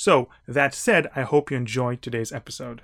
So, that said, I hope you enjoyed today's episode.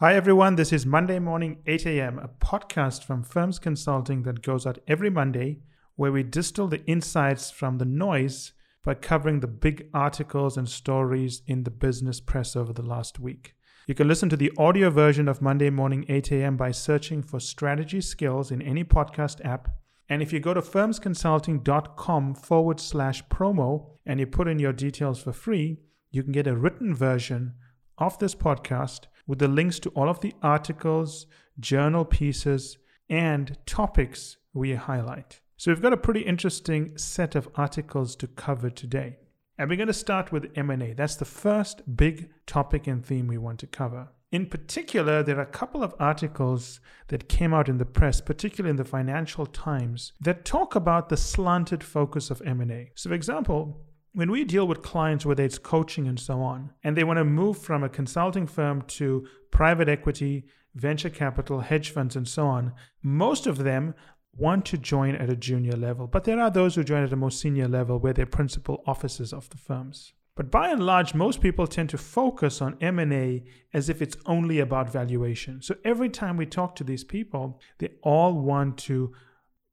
Hi, everyone. This is Monday Morning 8 a.m., a podcast from Firms Consulting that goes out every Monday where we distill the insights from the noise by covering the big articles and stories in the business press over the last week. You can listen to the audio version of Monday Morning 8 a.m. by searching for strategy skills in any podcast app. And if you go to firmsconsulting.com forward slash promo and you put in your details for free, you can get a written version of this podcast with the links to all of the articles, journal pieces, and topics we highlight. So we've got a pretty interesting set of articles to cover today. And we're going to start with M&A. That's the first big topic and theme we want to cover. In particular, there are a couple of articles that came out in the press, particularly in the Financial Times, that talk about the slanted focus of M&A. So for example, when we deal with clients, whether it's coaching and so on, and they want to move from a consulting firm to private equity, venture capital, hedge funds, and so on, most of them want to join at a junior level. But there are those who join at a more senior level where they're principal officers of the firms. But by and large, most people tend to focus on M&A as if it's only about valuation. So every time we talk to these people, they all want to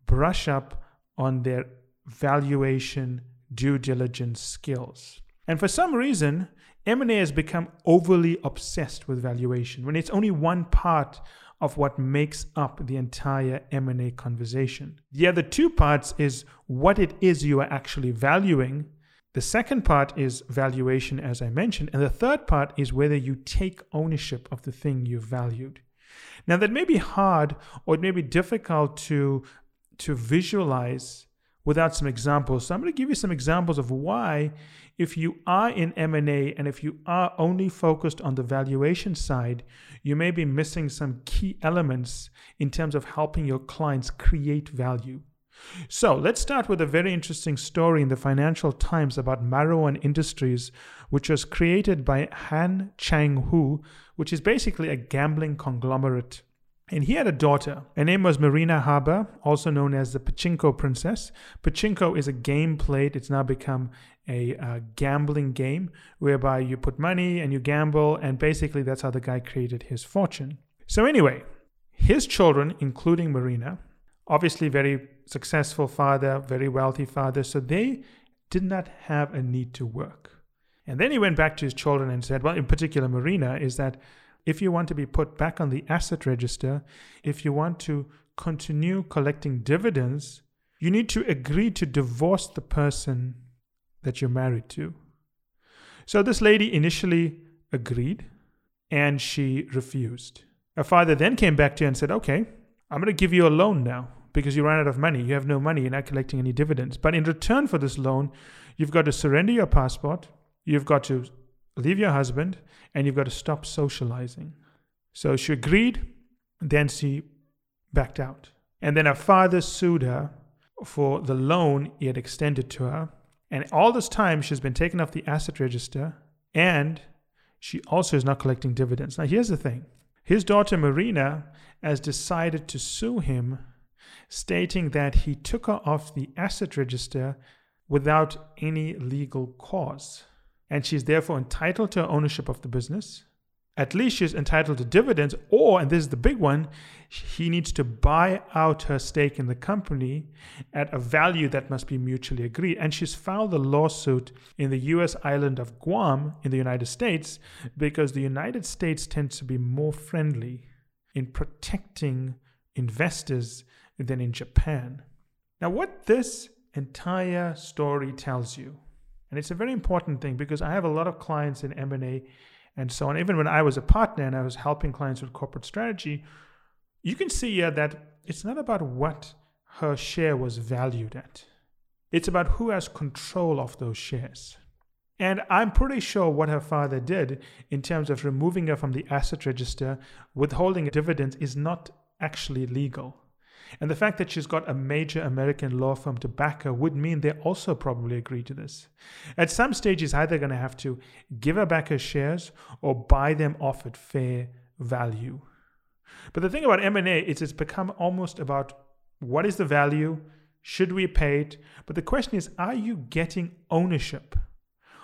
brush up on their valuation due diligence skills. And for some reason, M&A has become overly obsessed with valuation when it's only one part of what makes up the entire M&A conversation. The other two parts is what it is you are actually valuing. The second part is valuation as I mentioned, and the third part is whether you take ownership of the thing you've valued. Now that may be hard or it may be difficult to to visualize without some examples. So I'm going to give you some examples of why if you are in M&A and if you are only focused on the valuation side, you may be missing some key elements in terms of helping your clients create value. So let's start with a very interesting story in the Financial Times about Maruhan Industries, which was created by Han Chang Hu, which is basically a gambling conglomerate and he had a daughter. Her name was Marina Haber, also known as the Pachinko Princess. Pachinko is a game played, it's now become a uh, gambling game whereby you put money and you gamble, and basically that's how the guy created his fortune. So, anyway, his children, including Marina, obviously very successful father, very wealthy father, so they did not have a need to work. And then he went back to his children and said, well, in particular, Marina, is that if you want to be put back on the asset register, if you want to continue collecting dividends, you need to agree to divorce the person that you're married to. So this lady initially agreed and she refused. Her father then came back to her and said, Okay, I'm going to give you a loan now because you ran out of money. You have no money. You're not collecting any dividends. But in return for this loan, you've got to surrender your passport. You've got to leave your husband and you've got to stop socializing. So she agreed, then she backed out. And then her father sued her for the loan he had extended to her. And all this time, she's been taken off the asset register and she also is not collecting dividends. Now, here's the thing his daughter Marina has decided to sue him, stating that he took her off the asset register without any legal cause and she's therefore entitled to ownership of the business. At least she's entitled to dividends, or, and this is the big one, he needs to buy out her stake in the company at a value that must be mutually agreed. And she's filed a lawsuit in the US island of Guam in the United States because the United States tends to be more friendly in protecting investors than in Japan. Now, what this entire story tells you and it's a very important thing because I have a lot of clients in M&A and so on. Even when I was a partner and I was helping clients with corporate strategy, you can see here that it's not about what her share was valued at. It's about who has control of those shares. And I'm pretty sure what her father did in terms of removing her from the asset register, withholding dividends, is not actually legal. And the fact that she's got a major American law firm to back her would mean they also probably agree to this. At some stage, he's either going to have to give her back her shares or buy them off at fair value. But the thing about M&A is it's become almost about what is the value, should we pay it? But the question is, are you getting ownership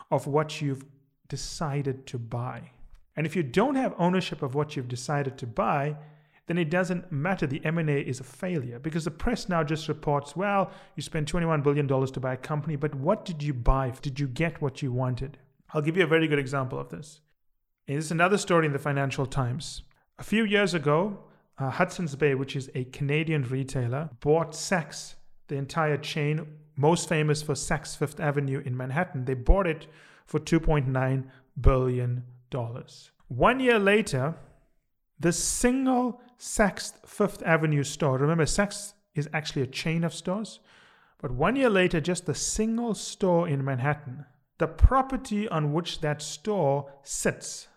of what you've decided to buy? And if you don't have ownership of what you've decided to buy, then it doesn't matter. The M&A is a failure because the press now just reports, well, you spent $21 billion to buy a company, but what did you buy? Did you get what you wanted? I'll give you a very good example of this. Is another story in the Financial Times. A few years ago, uh, Hudson's Bay, which is a Canadian retailer, bought Saks, the entire chain, most famous for Saks Fifth Avenue in Manhattan. They bought it for $2.9 billion. One year later, the single Saks Fifth Avenue store, remember, Saks is actually a chain of stores, but one year later, just the single store in Manhattan, the property on which that store sits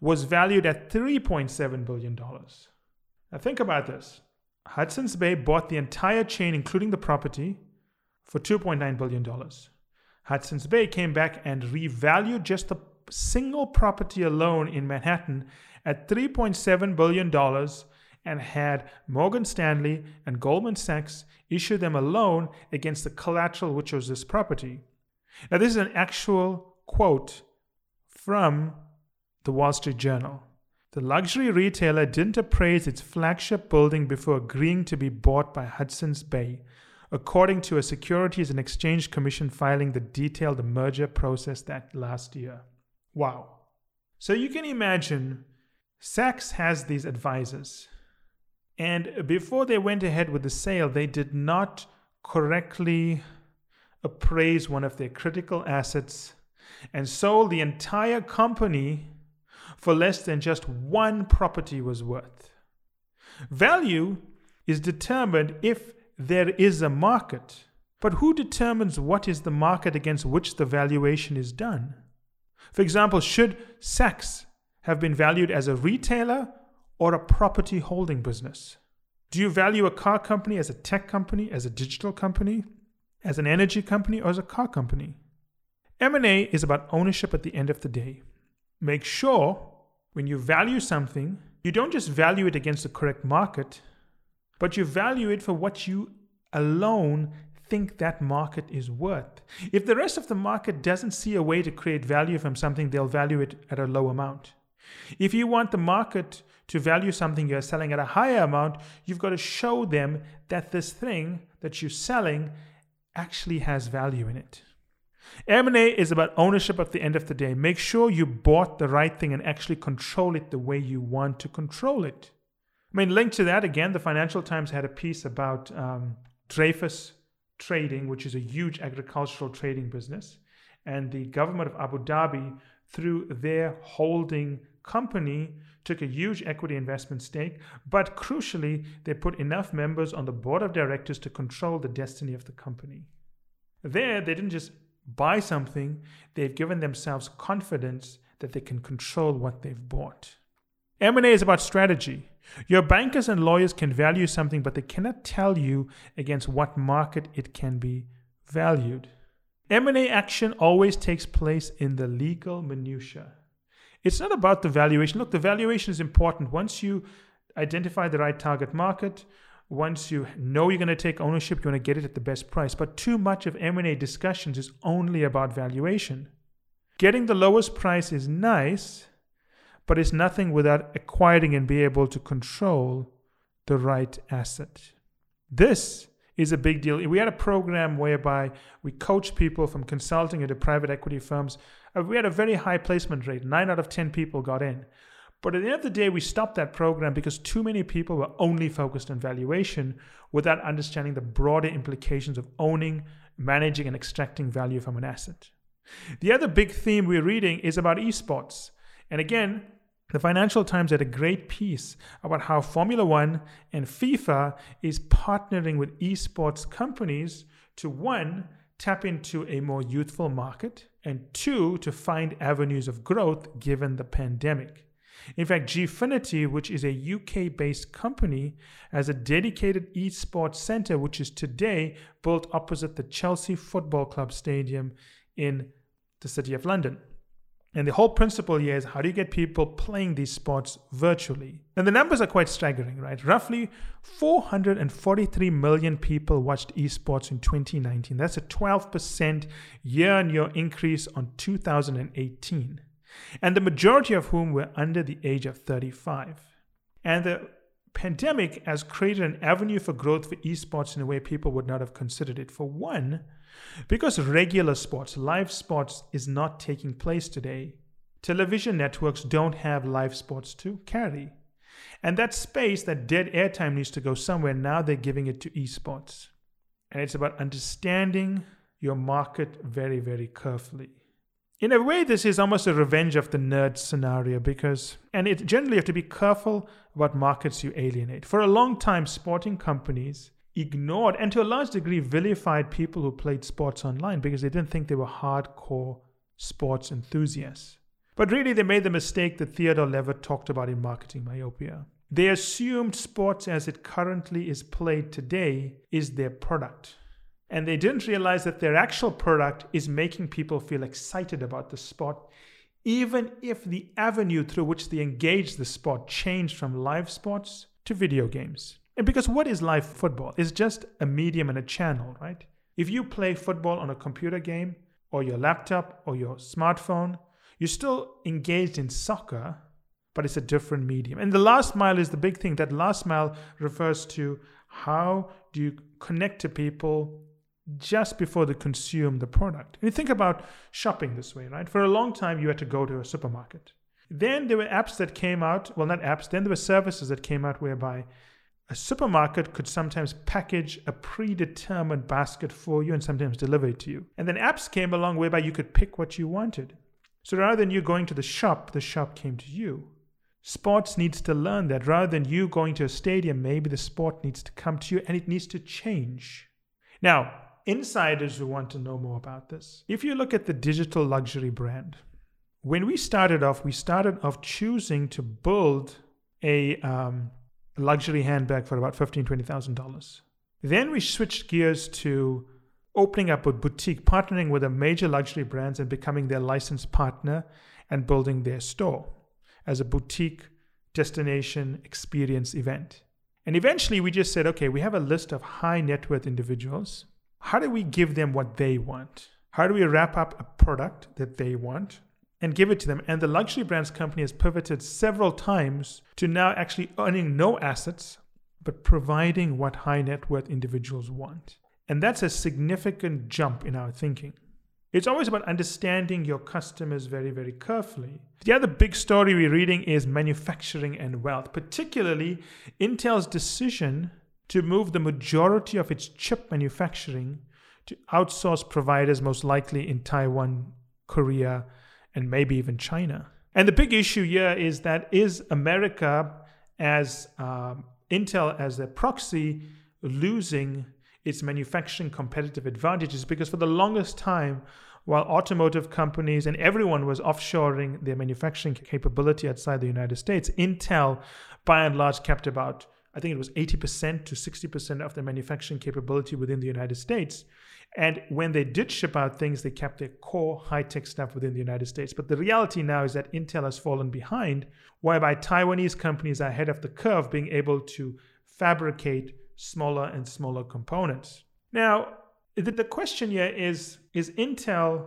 was valued at $3.7 billion. Now, think about this Hudson's Bay bought the entire chain, including the property, for $2.9 billion. Hudson's Bay came back and revalued just the single property alone in Manhattan at $3.7 billion and had Morgan Stanley and Goldman Sachs issue them a loan against the collateral, which was this property. Now, this is an actual quote from the Wall Street Journal. The luxury retailer didn't appraise its flagship building before agreeing to be bought by Hudson's Bay, according to a Securities and Exchange Commission filing that detailed the merger process that last year. Wow. So you can imagine Saks has these advisors. And before they went ahead with the sale, they did not correctly appraise one of their critical assets and sold the entire company for less than just one property was worth. Value is determined if there is a market. But who determines what is the market against which the valuation is done? For example, should Saks have been valued as a retailer or a property holding business? Do you value a car company as a tech company, as a digital company, as an energy company, or as a car company? M&A is about ownership at the end of the day. Make sure when you value something, you don't just value it against the correct market, but you value it for what you alone think that market is worth. If the rest of the market doesn't see a way to create value from something, they'll value it at a low amount. If you want the market to value something you're selling at a higher amount, you've got to show them that this thing that you're selling actually has value in it. M&A is about ownership at the end of the day. Make sure you bought the right thing and actually control it the way you want to control it. I mean, linked to that, again, the Financial Times had a piece about um, Dreyfus Trading, which is a huge agricultural trading business. And the government of Abu Dhabi, through their holding company, took a huge equity investment stake. But crucially, they put enough members on the board of directors to control the destiny of the company. There, they didn't just buy something, they've given themselves confidence that they can control what they've bought. M&A is about strategy. Your bankers and lawyers can value something, but they cannot tell you against what market it can be valued. M&A action always takes place in the legal minutia. It's not about the valuation. Look, the valuation is important. Once you identify the right target market, once you know you're going to take ownership, you want to get it at the best price. But too much of M&A discussions is only about valuation. Getting the lowest price is nice, but it's nothing without acquiring and be able to control the right asset. This is a big deal. We had a program whereby we coach people from consulting into private equity firms. Uh, we had a very high placement rate. Nine out of 10 people got in. But at the end of the day, we stopped that program because too many people were only focused on valuation without understanding the broader implications of owning, managing, and extracting value from an asset. The other big theme we're reading is about esports. And again, the Financial Times had a great piece about how Formula One and FIFA is partnering with esports companies to one, tap into a more youthful market, and two, to find avenues of growth given the pandemic. In fact, Gfinity, which is a UK based company, has a dedicated esports center, which is today built opposite the Chelsea Football Club Stadium in the City of London. And the whole principle here is how do you get people playing these sports virtually? And the numbers are quite staggering, right? Roughly 443 million people watched esports in 2019. That's a 12% year on year increase on 2018. And the majority of whom were under the age of 35. And the pandemic has created an avenue for growth for esports in a way people would not have considered it. For one, because regular sports, live sports, is not taking place today, television networks don't have live sports to carry. And that space, that dead airtime needs to go somewhere. Now they're giving it to esports. And it's about understanding your market very, very carefully. In a way, this is almost a revenge of the nerd scenario because, and it generally you have to be careful about markets you alienate. For a long time, sporting companies ignored and to a large degree vilified people who played sports online because they didn't think they were hardcore sports enthusiasts. But really, they made the mistake that Theodore Levitt talked about in Marketing Myopia. They assumed sports as it currently is played today is their product. And they didn't realize that their actual product is making people feel excited about the sport, even if the avenue through which they engage the sport changed from live sports to video games. And because what is live football? It's just a medium and a channel, right? If you play football on a computer game or your laptop or your smartphone, you're still engaged in soccer, but it's a different medium. And the last mile is the big thing. That last mile refers to how do you connect to people just before they consume the product. And you think about shopping this way, right? For a long time, you had to go to a supermarket. Then there were apps that came out, well, not apps, then there were services that came out whereby a supermarket could sometimes package a predetermined basket for you and sometimes deliver it to you. And then apps came along whereby you could pick what you wanted. So rather than you going to the shop, the shop came to you. Sports needs to learn that. Rather than you going to a stadium, maybe the sport needs to come to you and it needs to change. Now, insiders who want to know more about this, if you look at the digital luxury brand, when we started off, we started off choosing to build a um, luxury handbag for about $15,000, $20,000. Then we switched gears to opening up a boutique, partnering with a major luxury brands and becoming their licensed partner and building their store as a boutique destination experience event. And eventually we just said, okay, we have a list of high net worth individuals. How do we give them what they want? How do we wrap up a product that they want and give it to them. And the luxury brands company has pivoted several times to now actually earning no assets, but providing what high net worth individuals want. And that's a significant jump in our thinking. It's always about understanding your customers very, very carefully. The other big story we're reading is manufacturing and wealth, particularly Intel's decision to move the majority of its chip manufacturing to outsource providers, most likely in Taiwan, Korea, and maybe even China. And the big issue here is that is America as um, Intel as a proxy losing its manufacturing competitive advantages because for the longest time while automotive companies and everyone was offshoring their manufacturing capability outside the United States, Intel by and large kept about I think it was 80% to 60% of their manufacturing capability within the United States. And when they did ship out things, they kept their core high tech stuff within the United States. But the reality now is that Intel has fallen behind, whereby Taiwanese companies are ahead of the curve, being able to fabricate smaller and smaller components. Now, the question here is Is Intel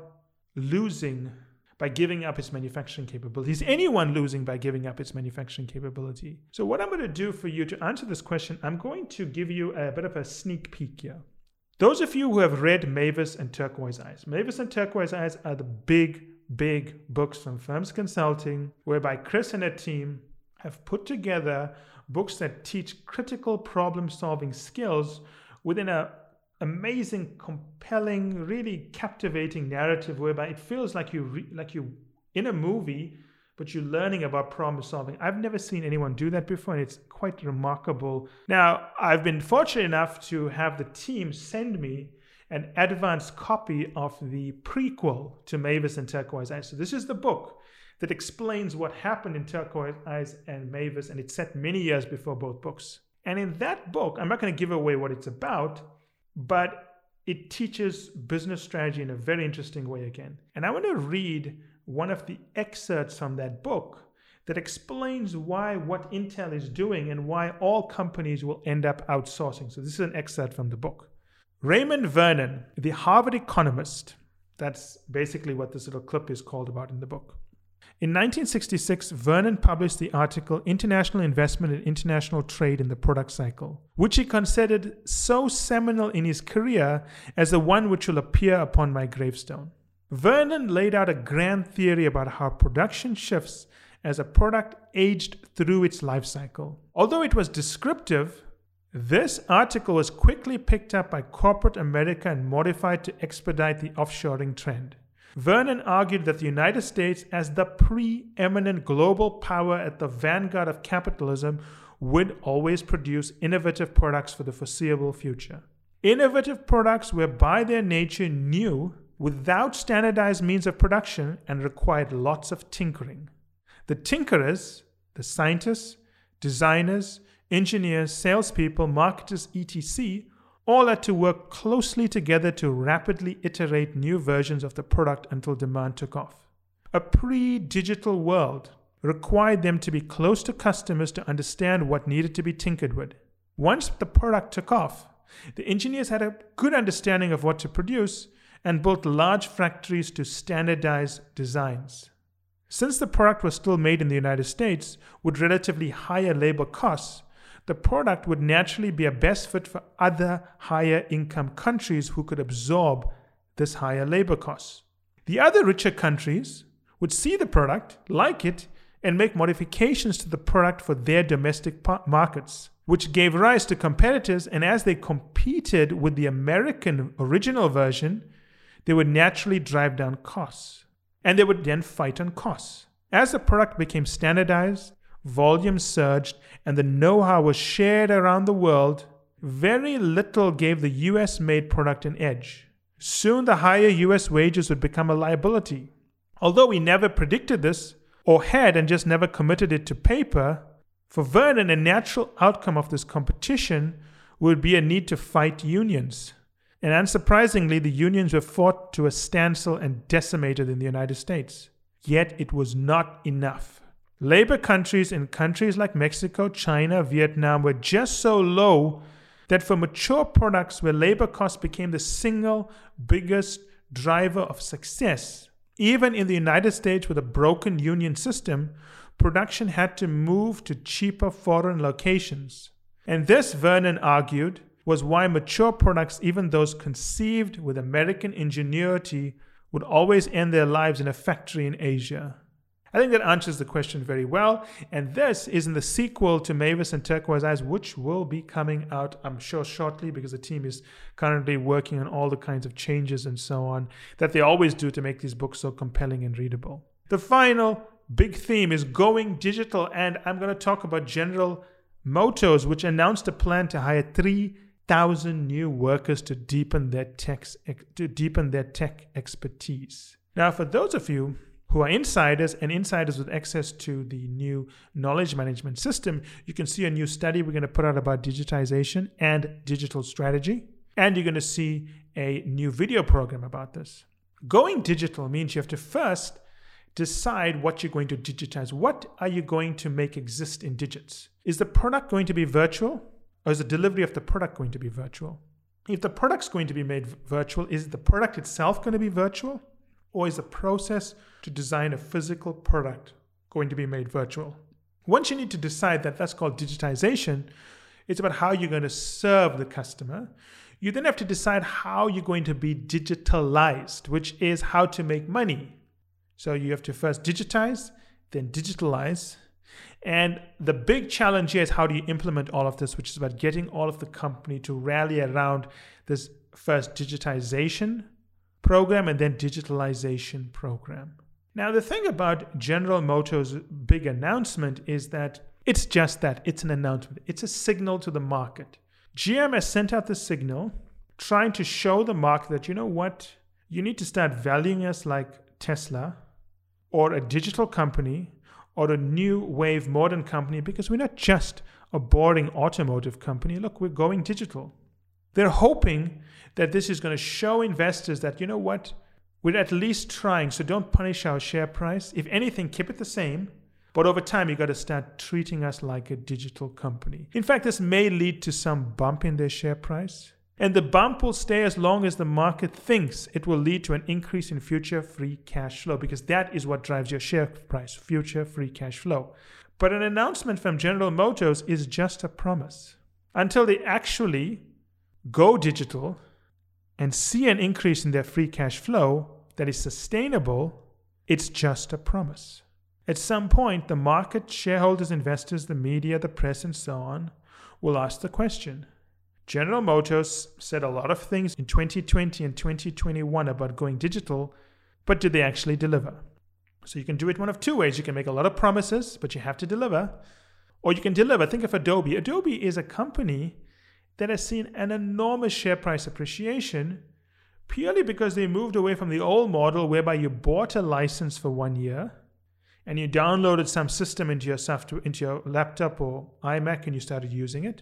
losing by giving up its manufacturing capability? Is anyone losing by giving up its manufacturing capability? So, what I'm going to do for you to answer this question, I'm going to give you a bit of a sneak peek here. Those of you who have read Mavis and Turquoise Eyes, Mavis and Turquoise Eyes are the big, big books from Firms Consulting, whereby Chris and her team have put together books that teach critical problem solving skills within an amazing, compelling, really captivating narrative whereby it feels like you re- like you in a movie but you're learning about problem solving. I've never seen anyone do that before, and it's quite remarkable. Now, I've been fortunate enough to have the team send me an advanced copy of the prequel to Mavis and Turquoise Eyes. So, this is the book that explains what happened in Turquoise Eyes and Mavis, and it's set many years before both books. And in that book, I'm not going to give away what it's about, but it teaches business strategy in a very interesting way again. And I want to read one of the excerpts from that book that explains why what Intel is doing and why all companies will end up outsourcing. So, this is an excerpt from the book. Raymond Vernon, the Harvard economist, that's basically what this little clip is called about in the book. In 1966, Vernon published the article International Investment and International Trade in the Product Cycle, which he considered so seminal in his career as the one which will appear upon my gravestone. Vernon laid out a grand theory about how production shifts as a product aged through its life cycle. Although it was descriptive, this article was quickly picked up by corporate America and modified to expedite the offshoring trend. Vernon argued that the United States, as the preeminent global power at the vanguard of capitalism, would always produce innovative products for the foreseeable future. Innovative products were by their nature new, without standardized means of production, and required lots of tinkering. The tinkerers, the scientists, designers, engineers, salespeople, marketers, etc., all had to work closely together to rapidly iterate new versions of the product until demand took off. A pre digital world required them to be close to customers to understand what needed to be tinkered with. Once the product took off, the engineers had a good understanding of what to produce and built large factories to standardize designs. Since the product was still made in the United States with relatively higher labor costs, the product would naturally be a best fit for other higher income countries who could absorb this higher labor costs. The other richer countries would see the product, like it, and make modifications to the product for their domestic markets, which gave rise to competitors. And as they competed with the American original version, they would naturally drive down costs. And they would then fight on costs. As the product became standardized, volume surged, and the know how was shared around the world, very little gave the US made product an edge. Soon the higher US wages would become a liability. Although we never predicted this, or had and just never committed it to paper, for Vernon, a natural outcome of this competition would be a need to fight unions. And unsurprisingly, the unions were fought to a standstill and decimated in the United States. Yet it was not enough. Labor countries in countries like Mexico, China, Vietnam were just so low that for mature products where labor costs became the single biggest driver of success, even in the United States with a broken union system, production had to move to cheaper foreign locations. And this, Vernon argued, was why mature products, even those conceived with American ingenuity, would always end their lives in a factory in Asia. I think that answers the question very well. And this is in the sequel to Mavis and Turquoise Eyes, which will be coming out, I'm sure, shortly because the team is currently working on all the kinds of changes and so on that they always do to make these books so compelling and readable. The final big theme is going digital. And I'm going to talk about General Motors, which announced a plan to hire 3,000 new workers to deepen their tech, to deepen their tech expertise. Now, for those of you who are insiders and insiders with access to the new knowledge management system, you can see a new study we're going to put out about digitization and digital strategy. And you're going to see a new video program about this. Going digital means you have to first decide what you're going to digitize. What are you going to make exist in digits? Is the product going to be virtual or is the delivery of the product going to be virtual? If the product's going to be made virtual, is the product itself going to be virtual? Or is the process to design a physical product going to be made virtual? Once you need to decide that that's called digitization, it's about how you're going to serve the customer. You then have to decide how you're going to be digitalized, which is how to make money. So you have to first digitize, then digitalize. And the big challenge here is how do you implement all of this, which is about getting all of the company to rally around this first digitization program and then digitalization program. Now, the thing about General Motors' big announcement is that it's just that it's an announcement, it's a signal to the market. GM has sent out the signal trying to show the market that, you know what, you need to start valuing us like Tesla or a digital company or a new wave modern company because we're not just a boring automotive company. Look, we're going digital. They're hoping that this is going to show investors that, you know what, we're at least trying, so don't punish our share price. If anything, keep it the same. But over time, you've got to start treating us like a digital company. In fact, this may lead to some bump in their share price. And the bump will stay as long as the market thinks it will lead to an increase in future free cash flow, because that is what drives your share price future free cash flow. But an announcement from General Motors is just a promise. Until they actually go digital and see an increase in their free cash flow that is sustainable, it's just a promise. At some point, the market, shareholders, investors, the media, the press, and so on will ask the question General Motors said a lot of things in 2020 and 2021 about going digital, but did they actually deliver? So you can do it one of two ways. You can make a lot of promises, but you have to deliver. Or you can deliver. Think of Adobe. Adobe is a company that has seen an enormous share price appreciation purely because they moved away from the old model whereby you bought a license for one year and you downloaded some system into your software into your laptop or iMac and you started using it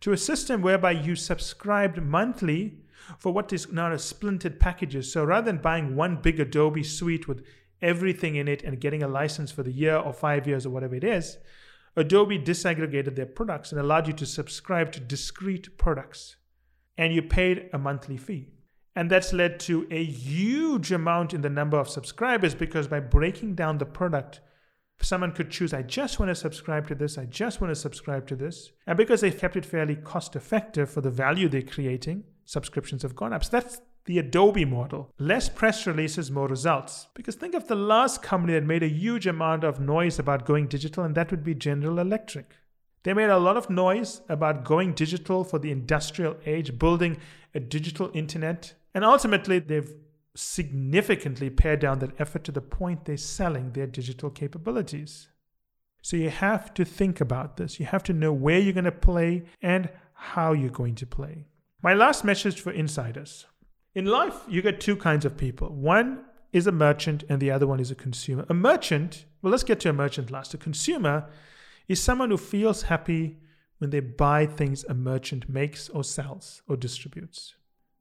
to a system whereby you subscribed monthly for what is now a splintered packages. So rather than buying one big Adobe suite with everything in it and getting a license for the year or five years or whatever it is, Adobe disaggregated their products and allowed you to subscribe to discrete products. And you paid a monthly fee. And that's led to a huge amount in the number of subscribers because by breaking down the product, someone could choose, I just want to subscribe to this, I just want to subscribe to this. And because they've kept it fairly cost effective for the value they're creating, subscriptions have gone up. So that's the Adobe model. Less press releases, more results. Because think of the last company that made a huge amount of noise about going digital, and that would be General Electric. They made a lot of noise about going digital for the industrial age, building a digital internet, and ultimately they've significantly pare down that effort to the point they're selling their digital capabilities. So you have to think about this. You have to know where you're going to play and how you're going to play. My last message for insiders in life, you get two kinds of people. One is a merchant, and the other one is a consumer. A merchant, well, let's get to a merchant last. A consumer is someone who feels happy when they buy things a merchant makes or sells or distributes.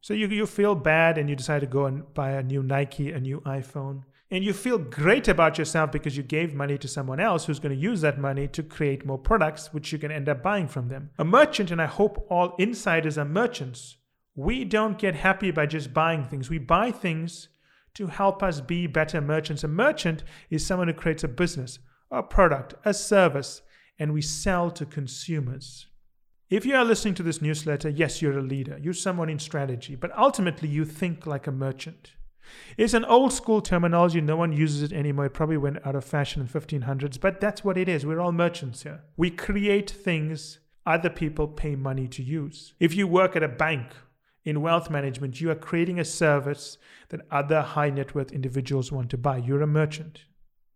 So you, you feel bad and you decide to go and buy a new Nike, a new iPhone. And you feel great about yourself because you gave money to someone else who's going to use that money to create more products, which you can end up buying from them. A merchant, and I hope all insiders are merchants, we don't get happy by just buying things. We buy things to help us be better merchants. A merchant is someone who creates a business, a product, a service, and we sell to consumers. If you are listening to this newsletter, yes, you're a leader. You're someone in strategy, but ultimately you think like a merchant. It's an old school terminology. No one uses it anymore. It probably went out of fashion in 1500s, but that's what it is. We're all merchants here. We create things other people pay money to use. If you work at a bank in wealth management, you are creating a service that other high net worth individuals want to buy. You're a merchant.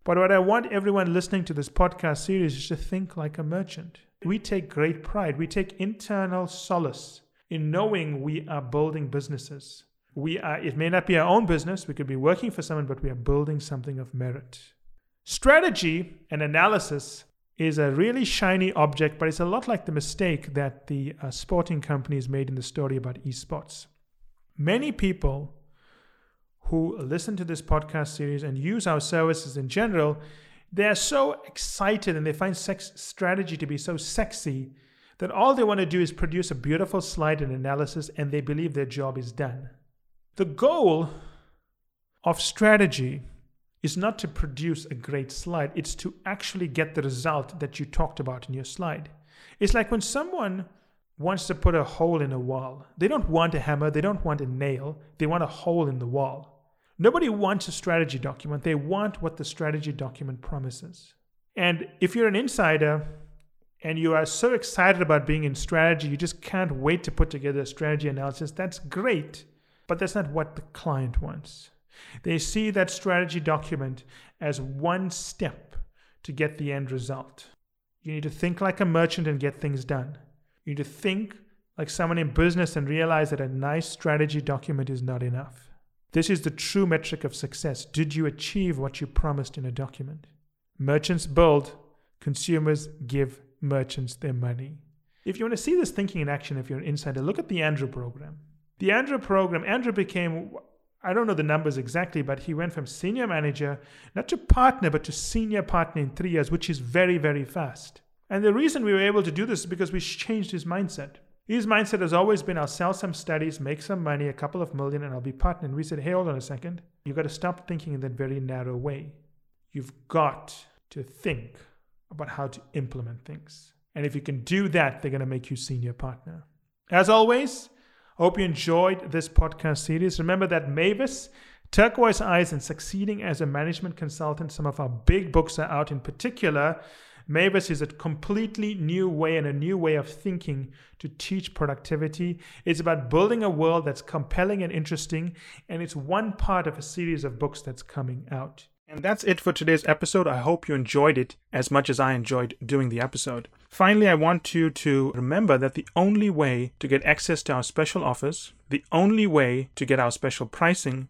But what I want everyone listening to this podcast series is to think like a merchant. We take great pride, we take internal solace in knowing we are building businesses. We are, it may not be our own business, we could be working for someone, but we are building something of merit. Strategy and analysis is a really shiny object, but it's a lot like the mistake that the uh, sporting companies made in the story about esports. Many people who listen to this podcast series and use our services in general, they're so excited and they find sex strategy to be so sexy that all they want to do is produce a beautiful slide and analysis and they believe their job is done. The goal of strategy is not to produce a great slide, it's to actually get the result that you talked about in your slide. It's like when someone wants to put a hole in a wall, they don't want a hammer, they don't want a nail, they want a hole in the wall. Nobody wants a strategy document, they want what the strategy document promises. And if you're an insider and you are so excited about being in strategy, you just can't wait to put together a strategy analysis, that's great, but that's not what the client wants. They see that strategy document as one step to get the end result. You need to think like a merchant and get things done. You need to think like someone in business and realize that a nice strategy document is not enough. This is the true metric of success. Did you achieve what you promised in a document? Merchants build, consumers give merchants their money. If you want to see this thinking in action, if you're an insider, look at the Andrew program. The Andrew program, Andrew became, I don't know the numbers exactly, but he went from senior manager, not to partner, but to senior partner in three years, which is very, very fast. And the reason we were able to do this is because we changed his mindset. His mindset has always been I'll sell some studies, make some money, a couple of million, and I'll be partner. And we said, hey, hold on a second. You've got to stop thinking in that very narrow way. You've got to think about how to implement things. And if you can do that, they're going to make you senior partner. As always, hope you enjoyed this podcast series. Remember that Mavis, Turquoise Eyes, and Succeeding as a Management Consultant, some of our big books are out in particular. Mavis is a completely new way and a new way of thinking to teach productivity. It's about building a world that's compelling and interesting, and it's one part of a series of books that's coming out. And that's it for today's episode. I hope you enjoyed it as much as I enjoyed doing the episode. Finally, I want you to remember that the only way to get access to our special offers, the only way to get our special pricing,